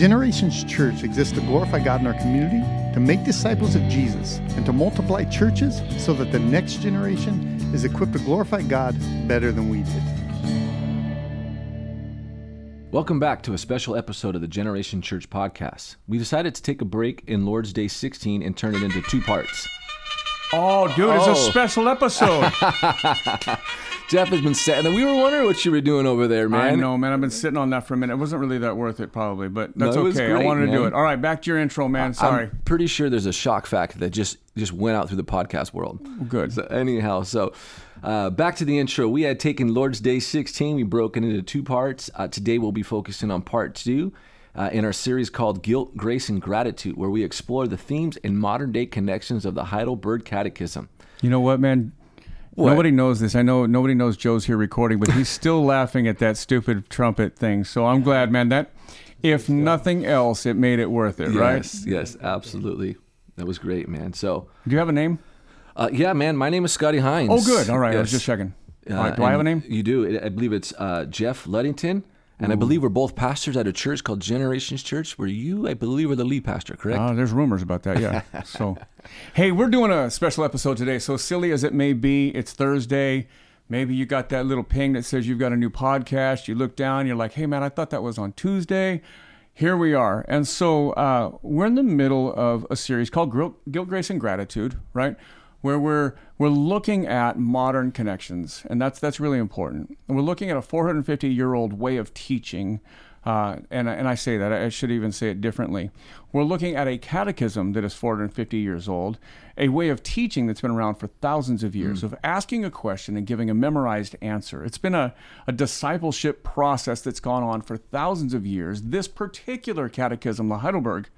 Generations Church exists to glorify God in our community, to make disciples of Jesus, and to multiply churches so that the next generation is equipped to glorify God better than we did. Welcome back to a special episode of the Generation Church podcast. We decided to take a break in Lord's Day 16 and turn it into two parts. Oh, dude, it's Oh. a special episode. Jeff has been sitting, and we were wondering what you were doing over there, man. I know, man. I've been sitting on that for a minute. It wasn't really that worth it, probably, but that's No, okay. I great, wanted to do it. All right, back to your intro, man. Sorry. I'm pretty sure there's a shock factor that just just went out through the podcast world. Good. So anyhow, so uh, back to the intro. We had taken Lord's Day 16. We broke it into two parts. Uh, today we'll be focusing on part two uh, in our series called Guilt, Grace, and Gratitude, where we explore the themes and modern day connections of the Heidelberg Catechism. You know what, man? What? Nobody knows this. I know nobody knows Joe's here recording, but he's still laughing at that stupid trumpet thing. So I'm glad, man. That, if nothing else, it made it worth it, right? Yes, yes, absolutely. That was great, man. So, Do you have a name? uh, yeah, man, my name is Scotty Hines. Oh, good. All right. I was just checking. Uh, All right. Do I have a name? You do. I believe it's uh, Jeff Luddington. And I believe we're both pastors at a church called Generations Church, where you, I believe, are the lead pastor, correct? Uh, there's rumors about that, yeah. so, hey, we're doing a special episode today. So silly as it may be, it's Thursday. Maybe you got that little ping that says you've got a new podcast. You look down, you're like, hey, man, I thought that was on Tuesday. Here we are. And so uh, we're in the middle of a series called Guilt, Guilt, Grace, and Gratitude, right? Where we're we're looking at modern connections, and that's that's really important. And we're looking at a 450 year old way of teaching uh, and, and I say that, I should even say it differently. We're looking at a catechism that is 450 years old, a way of teaching that's been around for thousands of years, of asking a question and giving a memorized answer. It's been a, a discipleship process that's gone on for thousands of years. This particular catechism, the Heidelberg,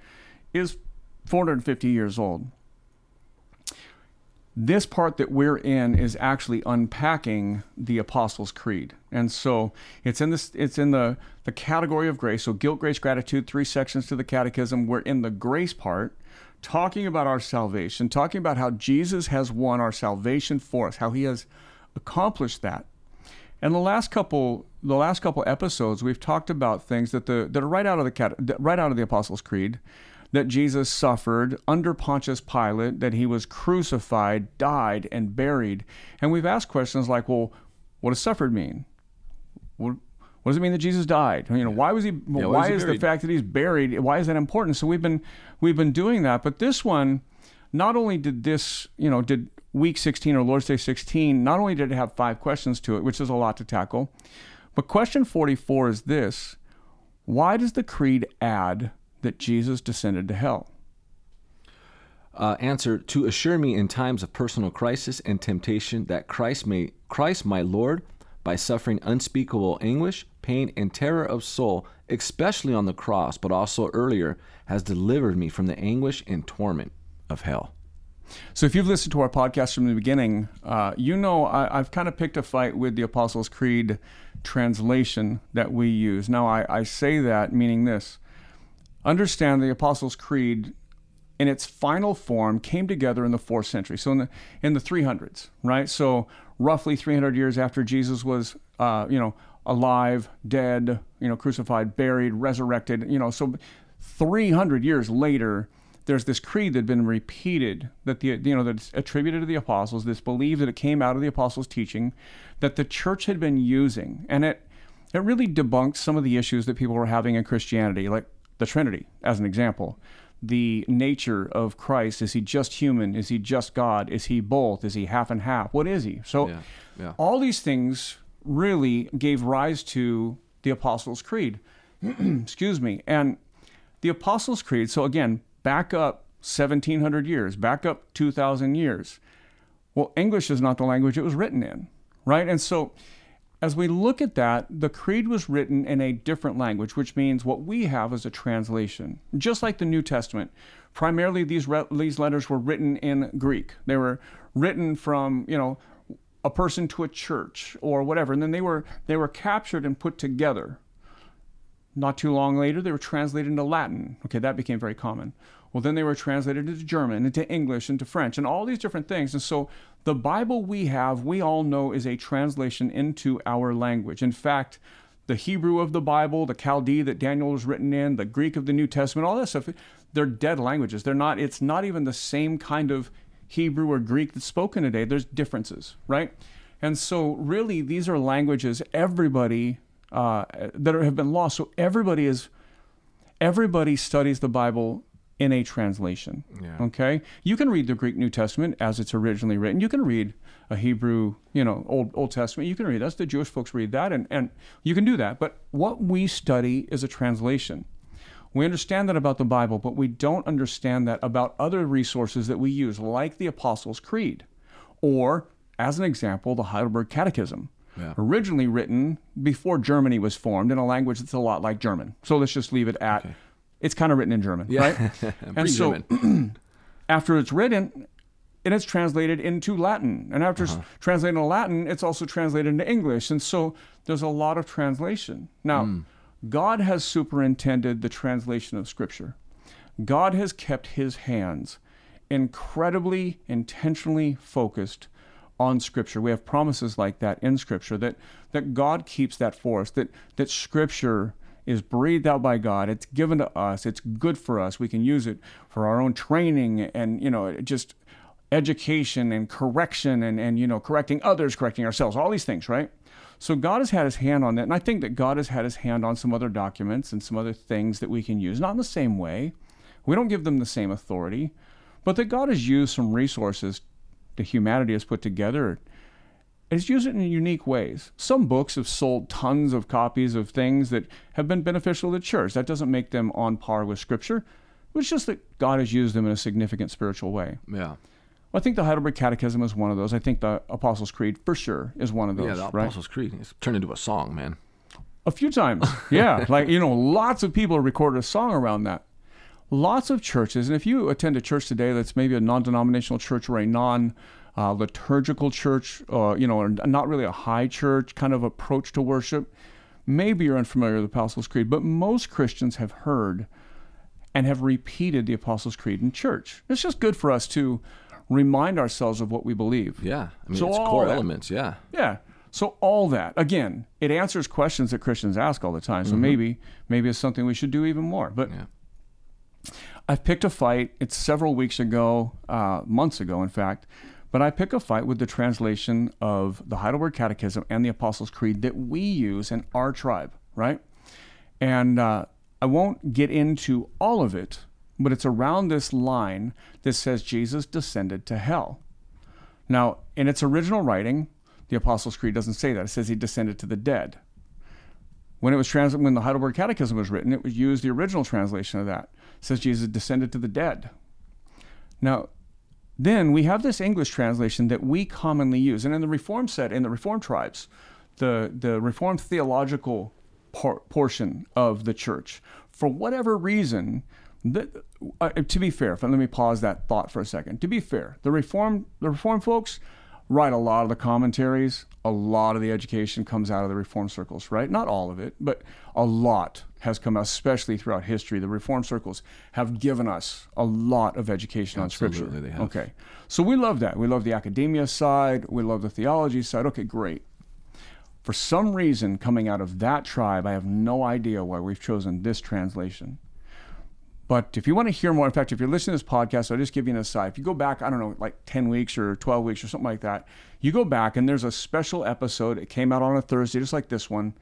is 450 years old this part that we're in is actually unpacking the apostles creed. And so it's in this it's in the the category of grace. So guilt grace gratitude three sections to the catechism. We're in the grace part talking about our salvation talking about how jesus has won our salvation for us how he has accomplished that. And the last couple the last couple episodes we've talked about things that the that are right out of the cat, right out of the apostles creed that Jesus suffered under Pontius Pilate, that he was crucified, died, and buried. And we've asked questions like, well, what does suffered mean? What, what does it mean that Jesus died? You know, why was he? why why he is the fact that he's buried? Why is that important? So we've been we've been doing that. But this one, not only did this, you know, did week 16 or Lord's Day 16, not only did it have five questions to it, which is a lot to tackle, but question 44 is this: Why does the creed add that Jesus descended to hell? Uh, answer to assure me in times of personal crisis and temptation that Christ may Christ my Lord by suffering unspeakable anguish, pain, and terror of soul, especially on the cross, but also earlier, has delivered me from the anguish and torment of hell. So, if you've listened to our podcast from the beginning, uh, you know I, I've kind of picked a fight with the Apostles' Creed translation that we use. Now, I, I say that meaning this understand the Apostles' Creed in its final form came together in the fourth century, so in the in the 300s, right? So roughly 300 years after Jesus was, uh, you know, alive, dead, you know, crucified, buried, resurrected, you know, so 300 years later, there's this creed that had been repeated that the you know that's attributed to the apostles. This belief that it came out of the apostles' teaching, that the church had been using, and it it really debunked some of the issues that people were having in Christianity, like the Trinity, as an example. The nature of Christ is he just human? Is he just God? Is he both? Is he half and half? What is he? So, Yeah, yeah. all these things really gave rise to the Apostles' Creed. Excuse me. And the Apostles' Creed, so again, back up 1700 years, back up 2000 years. Well, English is not the language it was written in, right? And so as we look at that, the creed was written in a different language, which means what we have is a translation. Just like the New Testament, primarily these re- these letters were written in Greek. They were written from, you know, a person to a church or whatever, and then they were they were captured and put together. Not too long later, they were translated into Latin. Okay, that became very common. Well, then they were translated into German, into English, into French, and all these different things. And so the Bible we have, we all know, is a translation into our language. In fact, the Hebrew of the Bible, the Chaldee that Daniel was written in, the Greek of the New Testament, all that stuff, they're dead languages. They're not, it's not even the same kind of Hebrew or Greek that's spoken today. There's differences, right? And so, really, these are languages everybody uh, that have been lost. So everybody is, everybody studies the Bible in a translation. Yeah. Okay, you can read the Greek New Testament as it's originally written. You can read a Hebrew, you know, Old Old Testament. You can read that's the Jewish folks read that, and and you can do that. But what we study is a translation. We understand that about the Bible, but we don't understand that about other resources that we use, like the Apostles' Creed, or as an example, the Heidelberg Catechism. Yeah. Originally written before Germany was formed in a language that's a lot like German. So let's just leave it at it's kind of written in German, right? and so after it's written, and it's translated into Latin. And after it's uh-huh. translated into Latin, it's also translated into English. And so there's a lot of translation. Now, hmm. God has superintended the translation of Scripture. God has kept his hands incredibly intentionally focused on Scripture. We have promises like that in Scripture that, that God keeps that for us, that, that Scripture is breathed out by God. It's given to us. It's good for us. We can use it for our own training and, you know, just education and correction and, and you know, correcting others, correcting ourselves, all these things, right? So God has had his hand on that. And I think that God has had his hand on some other documents and some other things that we can use, not in the same way. We don't give them the same authority, but that God has used some resources that humanity has put together he's used it in unique ways. Some books have sold tons of copies of things that have been beneficial to the church. That doesn't make them on par with Scripture. It's just that God has used them in a significant spiritual way. Yeah. Well, I think the Heidelberg Catechism is one of those. I think the Apostles' Creed, for sure, is one of those. Yeah, the right? Apostles' Creed. It's turned into a song, man. A few times. Yeah. like, you know, lots of people have recorded a song around that. Lots of churches, and if you attend a church today that's maybe a non denominational church or a non uh, liturgical church, uh, you know, or not really a high church kind of approach to worship, maybe you're unfamiliar with the Apostles' Creed, but most Christians have heard and have repeated the Apostles' Creed in church. It's just good for us to remind ourselves of what we believe. Yeah. I mean, So it's core that- elements. Yeah. Yeah. So all that again, it answers questions that Christians ask all the time. So maybe maybe it's something we should do even more. But Yeah. I've picked a fight. It's several weeks ago, uh, months ago, in fact. But I pick a fight with the translation of the Heidelberg Catechism and the Apostles' Creed that we use in our tribe, right? And uh, I won't get into all of it, but it's around this line that says Jesus descended to hell. Now, in its original writing, the Apostles' Creed doesn't say that. It says he descended to the dead. When it was trans- when the Heidelberg Catechism was written, it was used the original translation of that. It says Jesus descended to the dead. Now, then we have this English translation that we commonly use, and in the Reformed set, in the Reformed tribes, the the Reformed theological por- portion of the church, for whatever reason, uh, to be fair, let me pause that thought for a second. To be fair, the Reformed the Reformed folks write a lot of the commentaries. A lot of the education comes out of the reform circles, right? Not all of it, but a lot has come, especially throughout history. The reform circles have given us a lot of education on Scripture. Absolutely, they have. Okay, so we love that. We love the academia side. We love the theology side. Okay, great. For some reason, coming out of that tribe, I have no idea why we've chosen this translation. But if you want to hear more, in fact, if you're listening to this podcast, I'll just give you an aside. If you go back, I don't know, like 10 weeks or 12 weeks or something like that, you go back and there's a special episode. It came out on a Thursday, just like this one.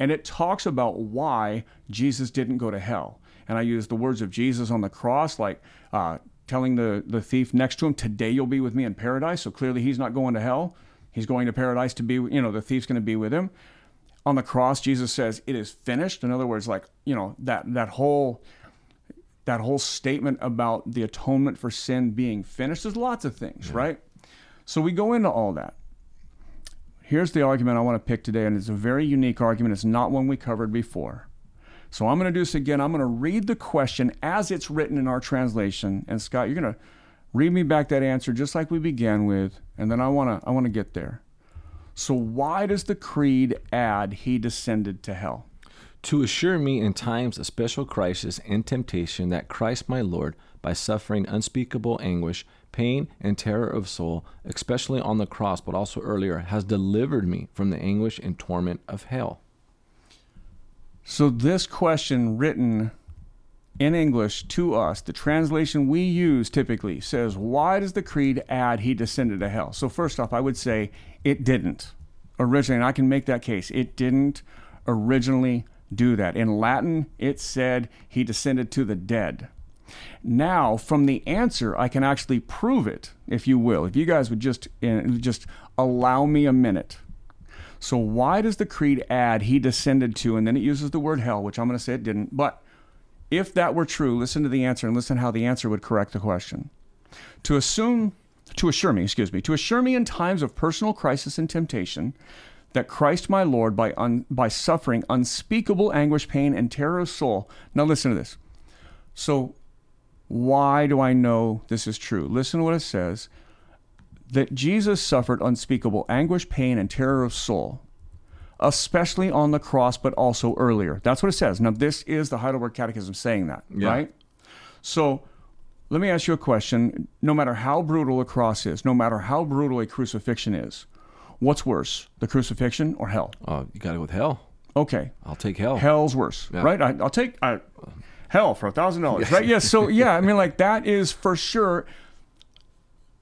And it talks about why Jesus didn't go to hell. And I use the words of Jesus on the cross, like uh, telling the, the thief next to him, Today you'll be with me in paradise. So clearly he's not going to hell. He's going to paradise to be, you know, the thief's going to be with him. On the cross, Jesus says, It is finished. In other words, like, you know, that, that whole that whole statement about the atonement for sin being finished. There's lots of things, right? So we go into all that. Here's the argument I want to pick today, and it's a very unique argument. It's not one we covered before. So I'm going to do this again. I'm going to read the question as it's written in our translation. And Scott, you're going to read me back that answer just like we began with, and then I want to I want to get there. So why does the creed add he descended to hell? To assure me in times of special crisis and temptation that Christ my Lord, by suffering unspeakable anguish, pain, and terror of soul, especially on the cross, but also earlier, has delivered me from the anguish and torment of hell. So this question written in English to us, the translation we use typically says, Why does the creed add he descended to hell? So, first off, I would say it didn't originally, and I can make that case. It didn't originally do that. In Latin, it said he descended to the dead. Now, from the answer, I can actually prove it, if you will. If you guys would just just allow me a minute. So, why does the creed add he descended to, and then it uses the word hell, which I'm going to say it didn't. But if that were true, listen to the answer and listen how the answer would correct the question. To assume, to assure me, excuse me, to assure me in times of personal crisis and temptation that Christ my Lord, by, un, by suffering unspeakable anguish, pain, and terror of soul. Now, listen to this. So, why do I know this is true? Listen to what it says that Jesus suffered unspeakable anguish, pain, and terror of soul, especially on the cross, but also earlier. That's what it says. Now, this is the Heidelberg Catechism saying that, Yeah. right? So, let me ask you a question. No matter how brutal a cross is, no matter how brutal a crucifixion is, what's worse, the crucifixion or hell? Oh, you got to go with hell. Okay, I'll take hell. hell's worse, Yeah. right? I, I'll take I, hell for a thousand dollars, right? Yes. So yeah, I mean, like that is for sure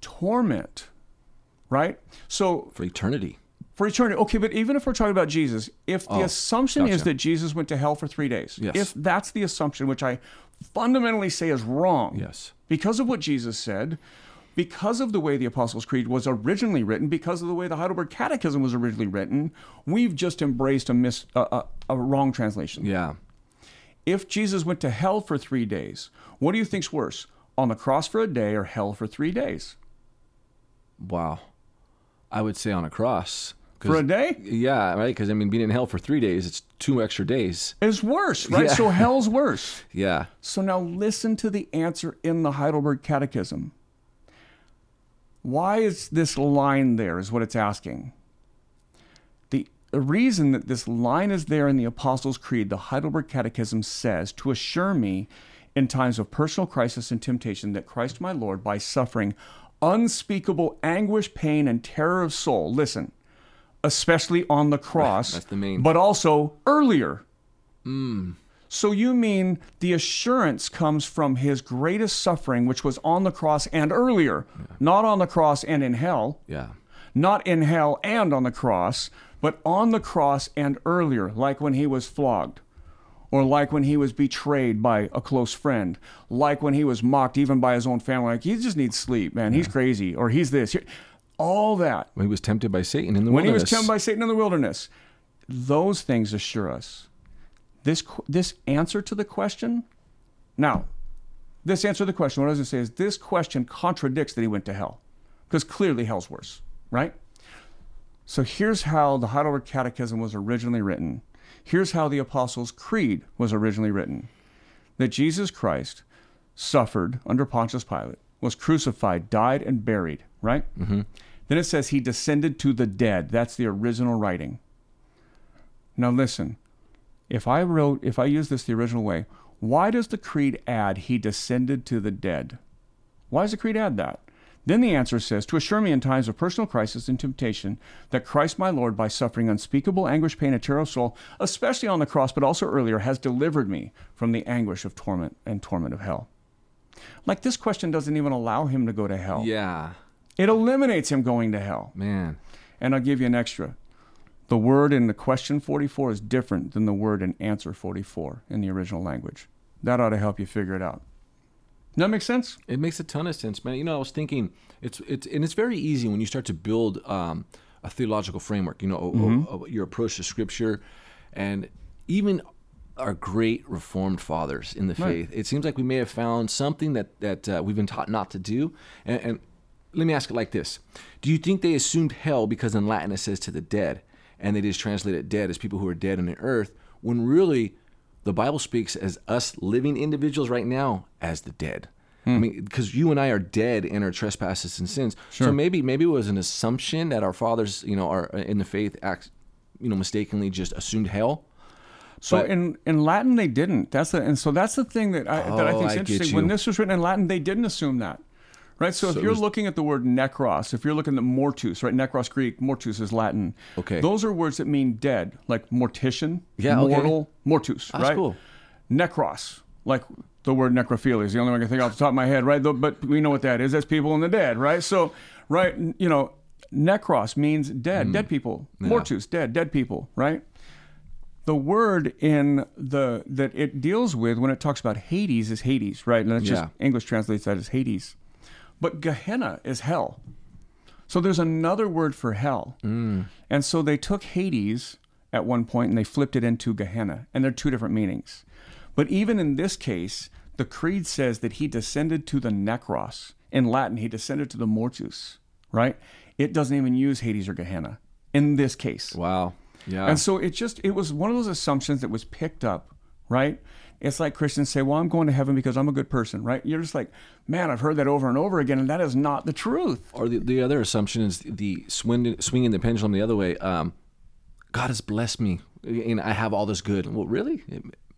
torment, right? So for eternity. for eternity, okay. But even if we're talking about Jesus, if the Oh, assumption is that Jesus went to hell for three days, Yes. if that's the assumption, which I fundamentally say is wrong, Yes. because of what Jesus said, because of the way the Apostles' Creed was originally written, because of the way the Heidelberg Catechism was originally written, we've just embraced a mis a, a, a wrong translation. Yeah. If Jesus went to hell for three days, what do you think's worse? On the cross for a day or hell for three days? Wow. I would say on a cross. For a day? Yeah, right. Because I mean, being in hell for three days, it's two extra days. It's worse, right? Yeah. So hell's worse. Yeah. So now listen to the answer in the Heidelberg Catechism. Why is this line there, is what it's asking. The, the reason that this line is there in the Apostles' Creed, the Heidelberg Catechism says, to assure me in times of personal crisis and temptation that Christ my Lord, by suffering unspeakable anguish, pain, and terror of soul, listen, especially on the cross, that's the main- but also earlier. Hmm. So you mean the assurance comes from his greatest suffering, which was on the cross and earlier, not on the cross and in hell, Yeah. not in hell and on the cross, but on the cross and earlier, like when he was flogged, or like when he was betrayed by a close friend, like when he was mocked even by his own family. Like he just needs sleep, man. He's crazy, or he's this. All that When he was tempted by Satan in the wilderness. when he was tempted by Satan in the wilderness. Those things assure us. This this answer to the question. Now, this answer to the question. What I was going to say is this question contradicts that he went to hell, because clearly hell's worse, right? So here's how the Heidelberg Catechism was originally written. Here's how the Apostles' Creed was originally written: that Jesus Christ suffered under Pontius Pilate, was crucified, died, and buried. Right. Mm-hmm. Then it says he descended to the dead. That's the original writing. Now listen, if I wrote, if I use this the original way, why does the creed add he descended to the dead? Why does the creed add that? Then the answer says, To assure me in times of personal crisis and temptation that Christ my Lord, by suffering unspeakable anguish, pain, and terror of soul, especially on the cross, but also earlier, has delivered me from the anguish of torment and torment of hell. Like this question doesn't even allow him to go to hell. Yeah. It eliminates him going to hell. Man. And I'll give you an extra. The word in the question 44 is different than the word in answer 44 in the original language. That ought to help you figure it out. That makes sense? It makes a ton of sense, man. You know, I was thinking it's it's and it's very easy when you start to build um, a theological framework. You know, o- o- o- your approach to Scripture, and even our great Reformed fathers in the Right. faith. It seems like we may have found something that that uh, we've been taught not to do. And, and let me ask it like this: Do you think they assumed hell because in Latin it says to the dead, and they just translated dead as people who are dead on the earth, when really the Bible speaks as us living individuals right now as the dead. I mean, because you and I are dead in our trespasses and sins. So maybe maybe it was an assumption that our fathers, you know, are uh, in the faith, act, you know, mistakenly just assumed hell. So But- in, in Latin they didn't. That's the and so that's the thing that I that I Oh, think is interesting. When this was written in Latin, they didn't assume that. Right. So, So if you're was- looking at the word necros, if you're looking at mortus, right? Necros Greek, mortus is Latin. Okay. Those are words that mean dead, like mortician, Yeah, okay. mortal, mortus, That's right? cool. Necros, like the word necrophilia is the only one I can think off the top of my head, right? But we know what that is. That's people in the dead, right? So, right, you know, necros means dead, mm. dead people. Mortus, dead, dead people, right? The word in the that it deals with when it talks about Hades is Hades, right? And that's just English translates that as Hades. But Gehenna is hell. So there's another word for hell. Mm. And so they took Hades at one point and they flipped it into Gehenna. And they're two different meanings. But even in this case, the creed says that he descended to the necros. In Latin, he descended to the mortus, right? It doesn't even use Hades or Gehenna in this case. Wow. Yeah. And so it just it was one of those assumptions that was picked up, right? It's like Christians say, "Well, I'm going to heaven because I'm a good person," right? You're just like, "Man, I've heard that over and over again, and that is not the truth." or the, the other assumption is the swing, swinging the pendulum the other way. Um, God has blessed me, and I have all this good. Well, really?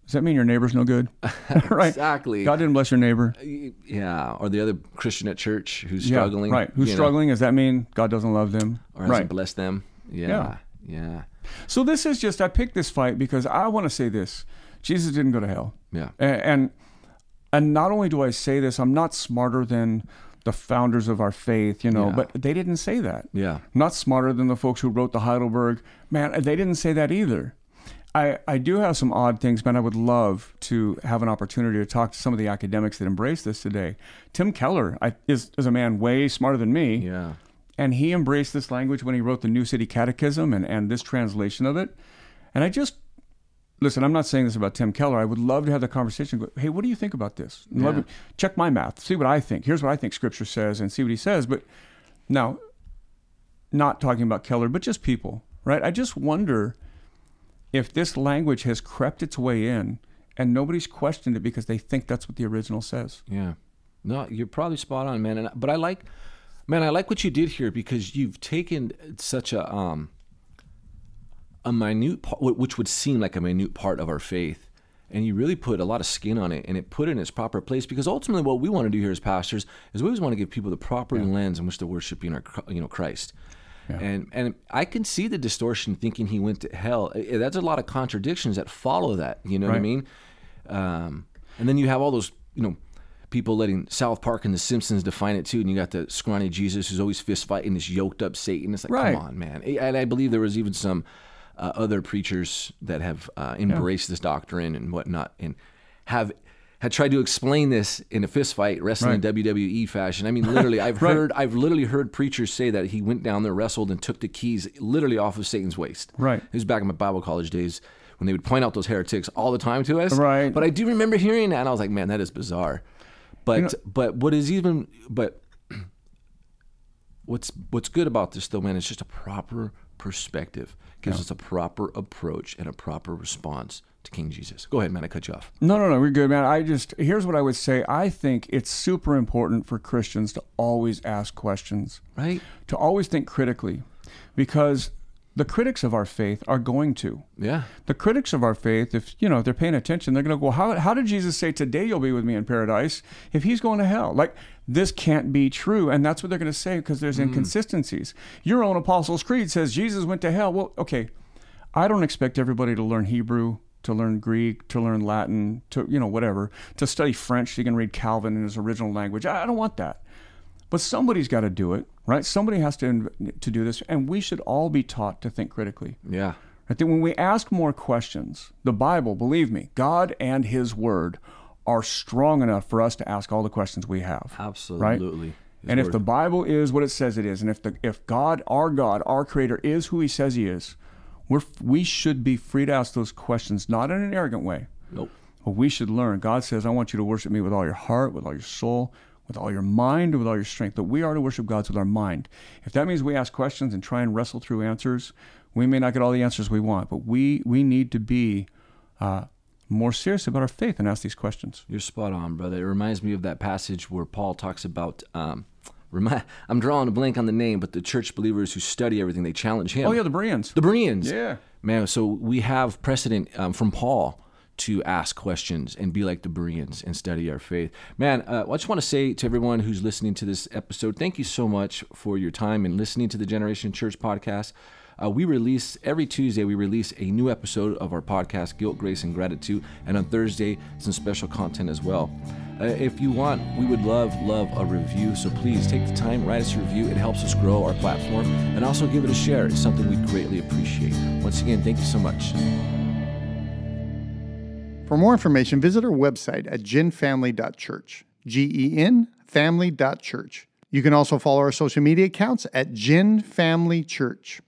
Does that mean your neighbor's no good? right. Exactly. God didn't bless your neighbor. Yeah. Or the other Christian at church who's Yeah, struggling. right. Who's you know, struggling? Does that mean God doesn't love them? or hasn't right. blessed them. Yeah. Yeah. Yeah. So this is just I picked this fight because I want to say this: Jesus didn't go to hell. Yeah. And and not only do I say this, I'm not smarter than the founders of our faith, you know, Yeah. but they didn't say that. Yeah. Not smarter than the folks who wrote the Heidelberg. Man, they didn't say that either. I, I do have some odd things, man. I would love to have an opportunity to talk to some of the academics that embrace this today. Tim Keller I, is, is a man way smarter than me. Yeah. And he embraced this language when he wrote the New City Catechism and, and this translation of it. And I just, listen, I'm not saying this about Tim Keller. I would love to have the conversation. Go, hey, what do you think about this? Yeah. check my math, see what I think. Here's what I think Scripture says and see what he says. But now, not talking about Keller, but just people, right? I just wonder if this language has crept its way in and nobody's questioned it because they think that's what the original says. Yeah. No, you're probably spot on, man. And but I like, man, I like what you did here because you've taken such a um a minute part, which would seem like a minute part of our faith, and you really put a lot of skin on it, and it put it in its proper place. Because ultimately, what we want to do here as pastors is we always want to give people the proper lens in which to worshiping our, you know, Christ. And and I can see the distortion thinking he went to hell. That's a lot of contradictions that follow that. You know what I mean? Um, and then you have all those, you know, people letting South Park and The Simpsons define it too. And you got the scrawny Jesus who's always fist fighting this yoked up Satan. It's like, Right. come on, man. And I believe there was even some uh, other preachers that have uh, embraced this doctrine and whatnot and have had tried to explain this in a fistfight, wrestling Right. WWE fashion. I mean, literally, I've Right. heard, I've literally heard preachers say that he went down there, wrestled, and took the keys literally off of Satan's waist. Right. It was back in my Bible college days when they would point out those heretics all the time to us. Right. But I do remember hearing that, and I was like, man, that is bizarre. But but what is even but what's what's good about this though, man, is just a proper perspective. Gives us a proper approach and a proper response to King Jesus. Go ahead, man. I cut you off. No, no, no, we're good, man. I just here's what I would say. I think it's super important for Christians to always ask questions, Right? to always think critically, because the critics of our faith are going to. Yeah. The critics of our faith, if you know, if they're paying attention, they're going to go, how, how did Jesus say today you'll be with me in paradise if he's going to hell? Like this can't be true, and that's what they're going to say because there's mm. inconsistencies. Your own Apostles' Creed says Jesus went to hell. Well, okay, I don't expect everybody to learn Hebrew, to learn Greek, to learn Latin, to you know whatever, to study French so you can read Calvin in his original language. I I don't want that. But somebody's got to do it, right? Somebody has to to do this, and we should all be taught to think critically. Yeah. I think when we ask more questions, the Bible, believe me, God and His Word are strong enough for us to ask all the questions we have. Absolutely. His and if the Bible is what it says it is, and if the if God, our God, our Creator, is who He says He is, we're we should be free to ask those questions, not in an arrogant way, Nope. but we should learn. God says, "I want you to worship Me with all your heart, with all your soul." With all your mind, with all your strength, that we are to worship God with our mind. If that means we ask questions and try and wrestle through answers, we may not get all the answers we want, but we we need to be uh, more serious about our faith and ask these questions. You're spot on, brother. It reminds me of that passage where Paul talks about. Um, remi- I'm drawing a blank on the name, but the church believers who study everything, they challenge him. Oh yeah, the Bereans. the Bereans. Yeah. Man, so we have precedent um, from Paul to ask questions and be like the Bereans and study our faith. Man, uh, I just want to say to everyone who's listening to this episode, thank you so much for your time and listening to the Generation Church podcast. Uh, we release every Tuesday, we release a new episode of our podcast, Guilt, Grace, and Gratitude. And on Thursday, some special content as well. Uh, if you want, we would love, love a review. So please take the time, write us a review. It helps us grow our platform. And also give it a share. It's something we greatly appreciate. Once again, thank you so much. For more information, visit our website at genfamily.church. G E N family.church. You can also follow our social media accounts at Gen Family Church.